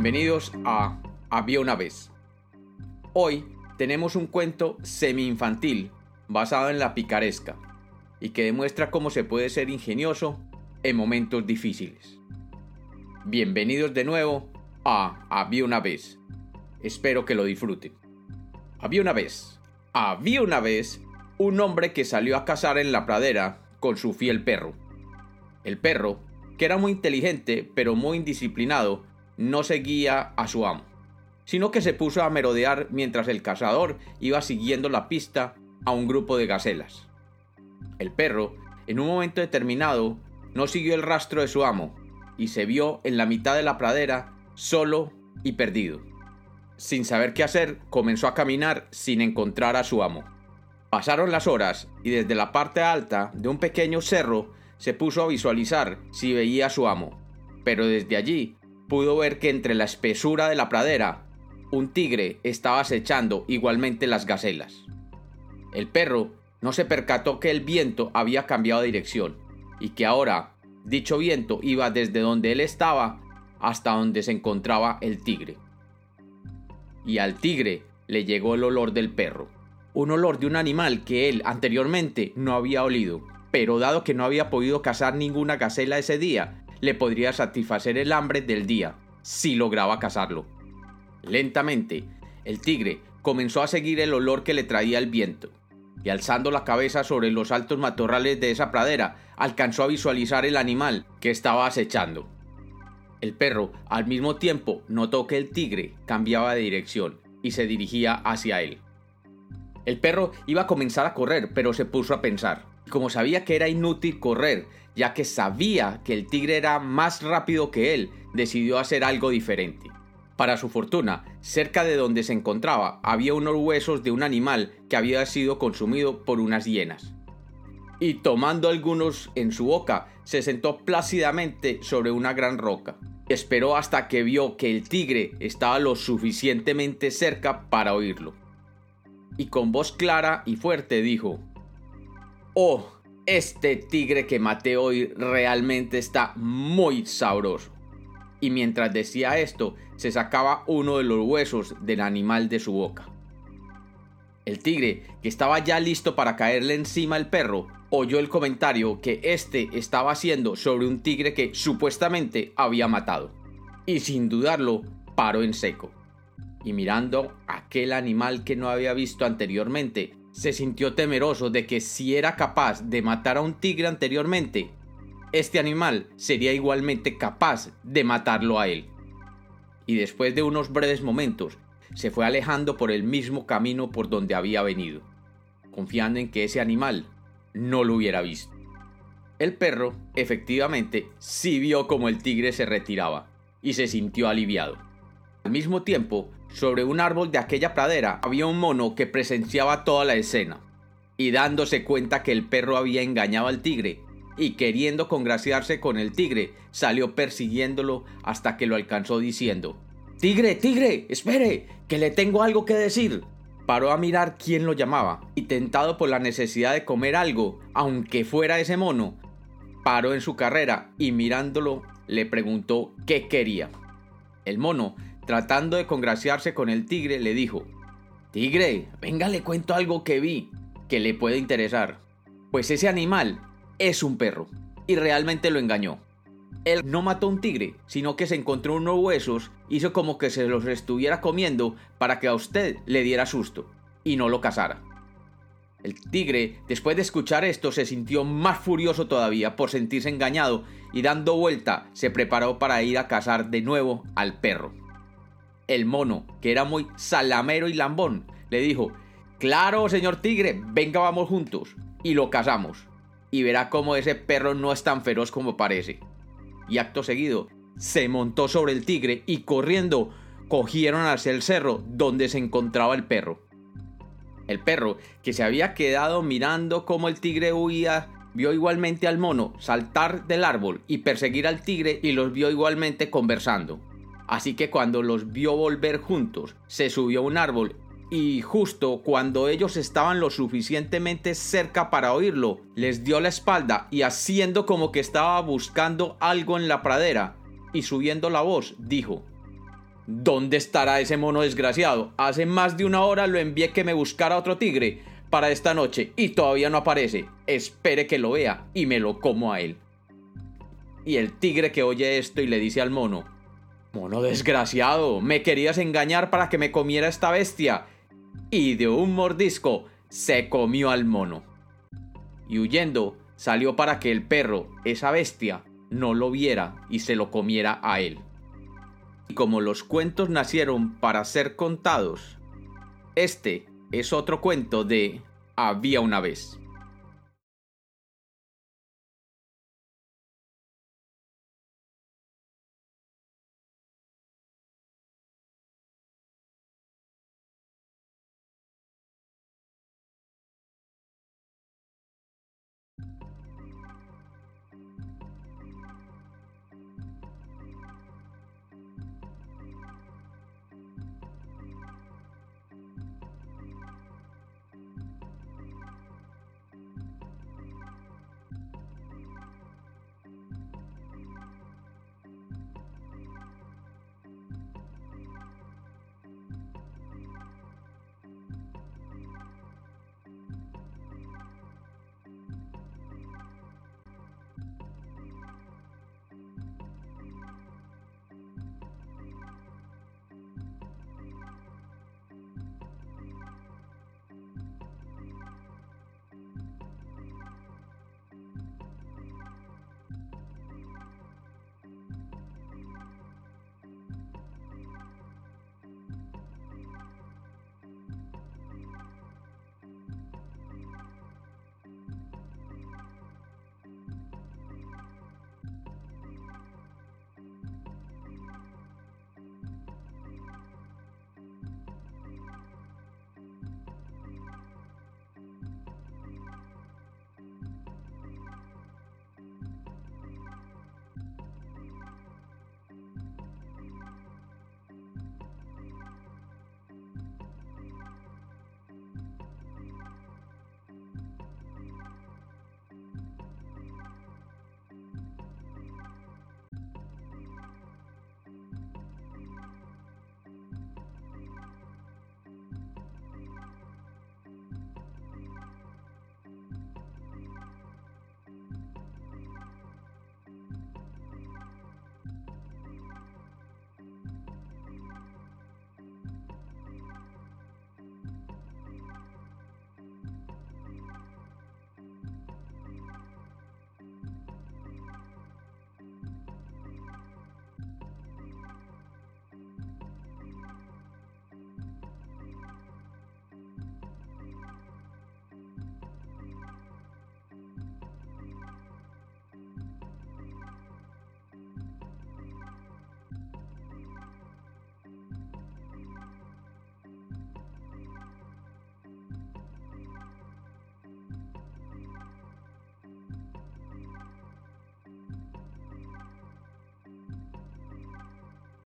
Bienvenidos a Había una vez. Hoy tenemos un cuento semi-infantil basado en la picaresca y que demuestra cómo se puede ser ingenioso en momentos difíciles. Bienvenidos de nuevo a Había una vez. Espero que lo disfruten. Había una vez, había una vez un hombre que salió a cazar en la pradera con su fiel perro. El perro, que era muy inteligente pero muy indisciplinado, no seguía a su amo, sino que se puso a merodear mientras el cazador iba siguiendo la pista a un grupo de gacelas. El perro, en un momento determinado, no siguió el rastro de su amo y se vio en la mitad de la pradera solo y perdido. Sin saber qué hacer, comenzó a caminar sin encontrar a su amo. Pasaron las horas y desde la parte alta de un pequeño cerro se puso a visualizar si veía a su amo, pero desde allí pudo ver que entre la espesura de la pradera un tigre estaba acechando igualmente las gacelas. El perro no se percató que el viento había cambiado de dirección y que ahora dicho viento iba desde donde él estaba hasta donde se encontraba el tigre. Y al tigre le llegó el olor del perro un olor de un animal que él anteriormente no había olido, pero dado que no había podido cazar ninguna gacela ese día, le podría satisfacer el hambre del día, si lograba cazarlo. Lentamente, el tigre comenzó a seguir el olor que le traía el viento, y alzando la cabeza sobre los altos matorrales de esa pradera, alcanzó a visualizar el animal que estaba acechando. El perro, al mismo tiempo, notó que el tigre cambiaba de dirección y se dirigía hacia él. El perro iba a comenzar a correr, pero se puso a pensar. Como sabía que era inútil correr, ya que sabía que el tigre era más rápido que él, decidió hacer algo diferente. Para su fortuna, cerca de donde se encontraba había unos huesos de un animal que había sido consumido por unas hienas. Y tomando algunos en su boca, se sentó plácidamente sobre una gran roca. Esperó hasta que vio que el tigre estaba lo suficientemente cerca para oírlo y con voz clara y fuerte dijo, Oh, este tigre que maté hoy realmente está muy sabroso. Y mientras decía esto, se sacaba uno de los huesos del animal de su boca. El tigre, que estaba ya listo para caerle encima al perro, oyó el comentario que éste estaba haciendo sobre un tigre que supuestamente había matado. Y sin dudarlo, paró en seco y mirando aquel animal que no había visto anteriormente, se sintió temeroso de que si era capaz de matar a un tigre anteriormente, este animal sería igualmente capaz de matarlo a él. Y después de unos breves momentos, se fue alejando por el mismo camino por donde había venido, confiando en que ese animal no lo hubiera visto. El perro, efectivamente, sí vio como el tigre se retiraba, y se sintió aliviado. Al mismo tiempo, sobre un árbol de aquella pradera había un mono que presenciaba toda la escena, y dándose cuenta que el perro había engañado al tigre, y queriendo congraciarse con el tigre, salió persiguiéndolo hasta que lo alcanzó diciendo Tigre, tigre, espere, que le tengo algo que decir. Paró a mirar quién lo llamaba, y tentado por la necesidad de comer algo, aunque fuera ese mono, paró en su carrera y mirándolo le preguntó qué quería. El mono tratando de congraciarse con el tigre, le dijo, Tigre, venga, le cuento algo que vi, que le puede interesar. Pues ese animal es un perro, y realmente lo engañó. Él no mató a un tigre, sino que se encontró unos huesos, hizo como que se los estuviera comiendo para que a usted le diera susto, y no lo cazara. El tigre, después de escuchar esto, se sintió más furioso todavía por sentirse engañado y dando vuelta se preparó para ir a cazar de nuevo al perro el mono, que era muy salamero y lambón, le dijo, Claro, señor tigre, venga vamos juntos. Y lo casamos. Y verá cómo ese perro no es tan feroz como parece. Y acto seguido, se montó sobre el tigre y corriendo cogieron hacia el cerro donde se encontraba el perro. El perro, que se había quedado mirando cómo el tigre huía, vio igualmente al mono saltar del árbol y perseguir al tigre y los vio igualmente conversando. Así que cuando los vio volver juntos, se subió a un árbol y justo cuando ellos estaban lo suficientemente cerca para oírlo, les dio la espalda y haciendo como que estaba buscando algo en la pradera y subiendo la voz, dijo, ¿Dónde estará ese mono desgraciado? Hace más de una hora lo envié que me buscara otro tigre para esta noche y todavía no aparece. Espere que lo vea y me lo como a él. Y el tigre que oye esto y le dice al mono, Mono desgraciado, me querías engañar para que me comiera esta bestia. Y de un mordisco se comió al mono. Y huyendo, salió para que el perro, esa bestia, no lo viera y se lo comiera a él. Y como los cuentos nacieron para ser contados, este es otro cuento de Había una vez.